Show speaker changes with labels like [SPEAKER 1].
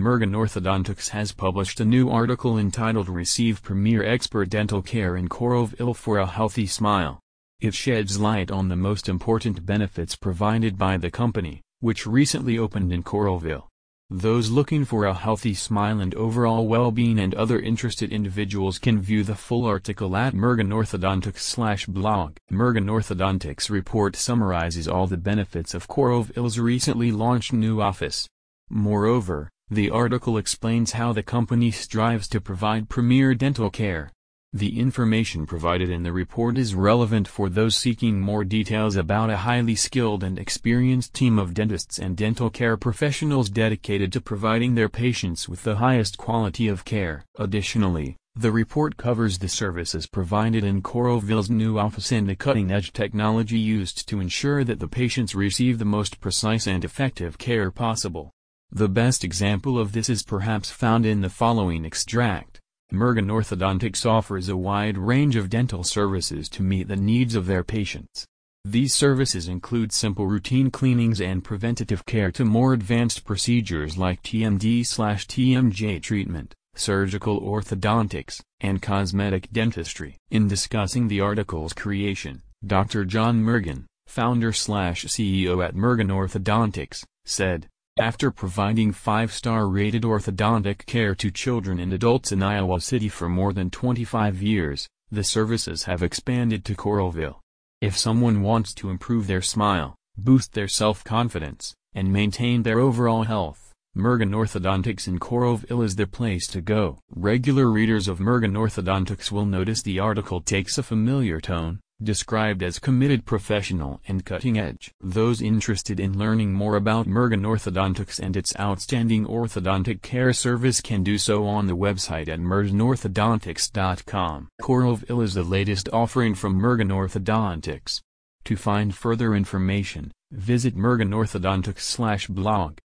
[SPEAKER 1] Mergen Orthodontics has published a new article entitled Receive Premier Expert Dental Care in Coralville for a Healthy Smile. It sheds light on the most important benefits provided by the company, which recently opened in Coralville. Those looking for a healthy smile and overall well-being and other interested individuals can view the full article at Mergen Orthodontics blog. Mergen Orthodontics report summarizes all the benefits of Coralville's recently launched new office. Moreover, the article explains how the company strives to provide premier dental care. The information provided in the report is relevant for those seeking more details about a highly skilled and experienced team of dentists and dental care professionals dedicated to providing their patients with the highest quality of care. Additionally, the report covers the services provided in Coralville's new office and the cutting-edge technology used to ensure that the patients receive the most precise and effective care possible. The best example of this is perhaps found in the following extract. Mergen Orthodontics offers a wide range of dental services to meet the needs of their patients. These services include simple routine cleanings and preventative care to more advanced procedures like TMD/TMJ treatment, surgical orthodontics, and cosmetic dentistry. In discussing the article's creation, Dr. John Mergen, founder/CEO at Mergen Orthodontics, said, after providing five-star rated orthodontic care to children and adults in Iowa City for more than 25 years, the services have expanded to Coralville. If someone wants to improve their smile, boost their self-confidence, and maintain their overall health, Mergen Orthodontics in Coralville is the place to go. Regular readers of Mergen Orthodontics will notice the article takes a familiar tone, described as committed professional and cutting edge. Those interested in learning more about Mergen Orthodontics and its outstanding orthodontic care service can do so on the website at mergenorthodontics.com. Coralville is the latest offering from Mergen Orthodontics. To find further information, visit mergenorthodontics blog.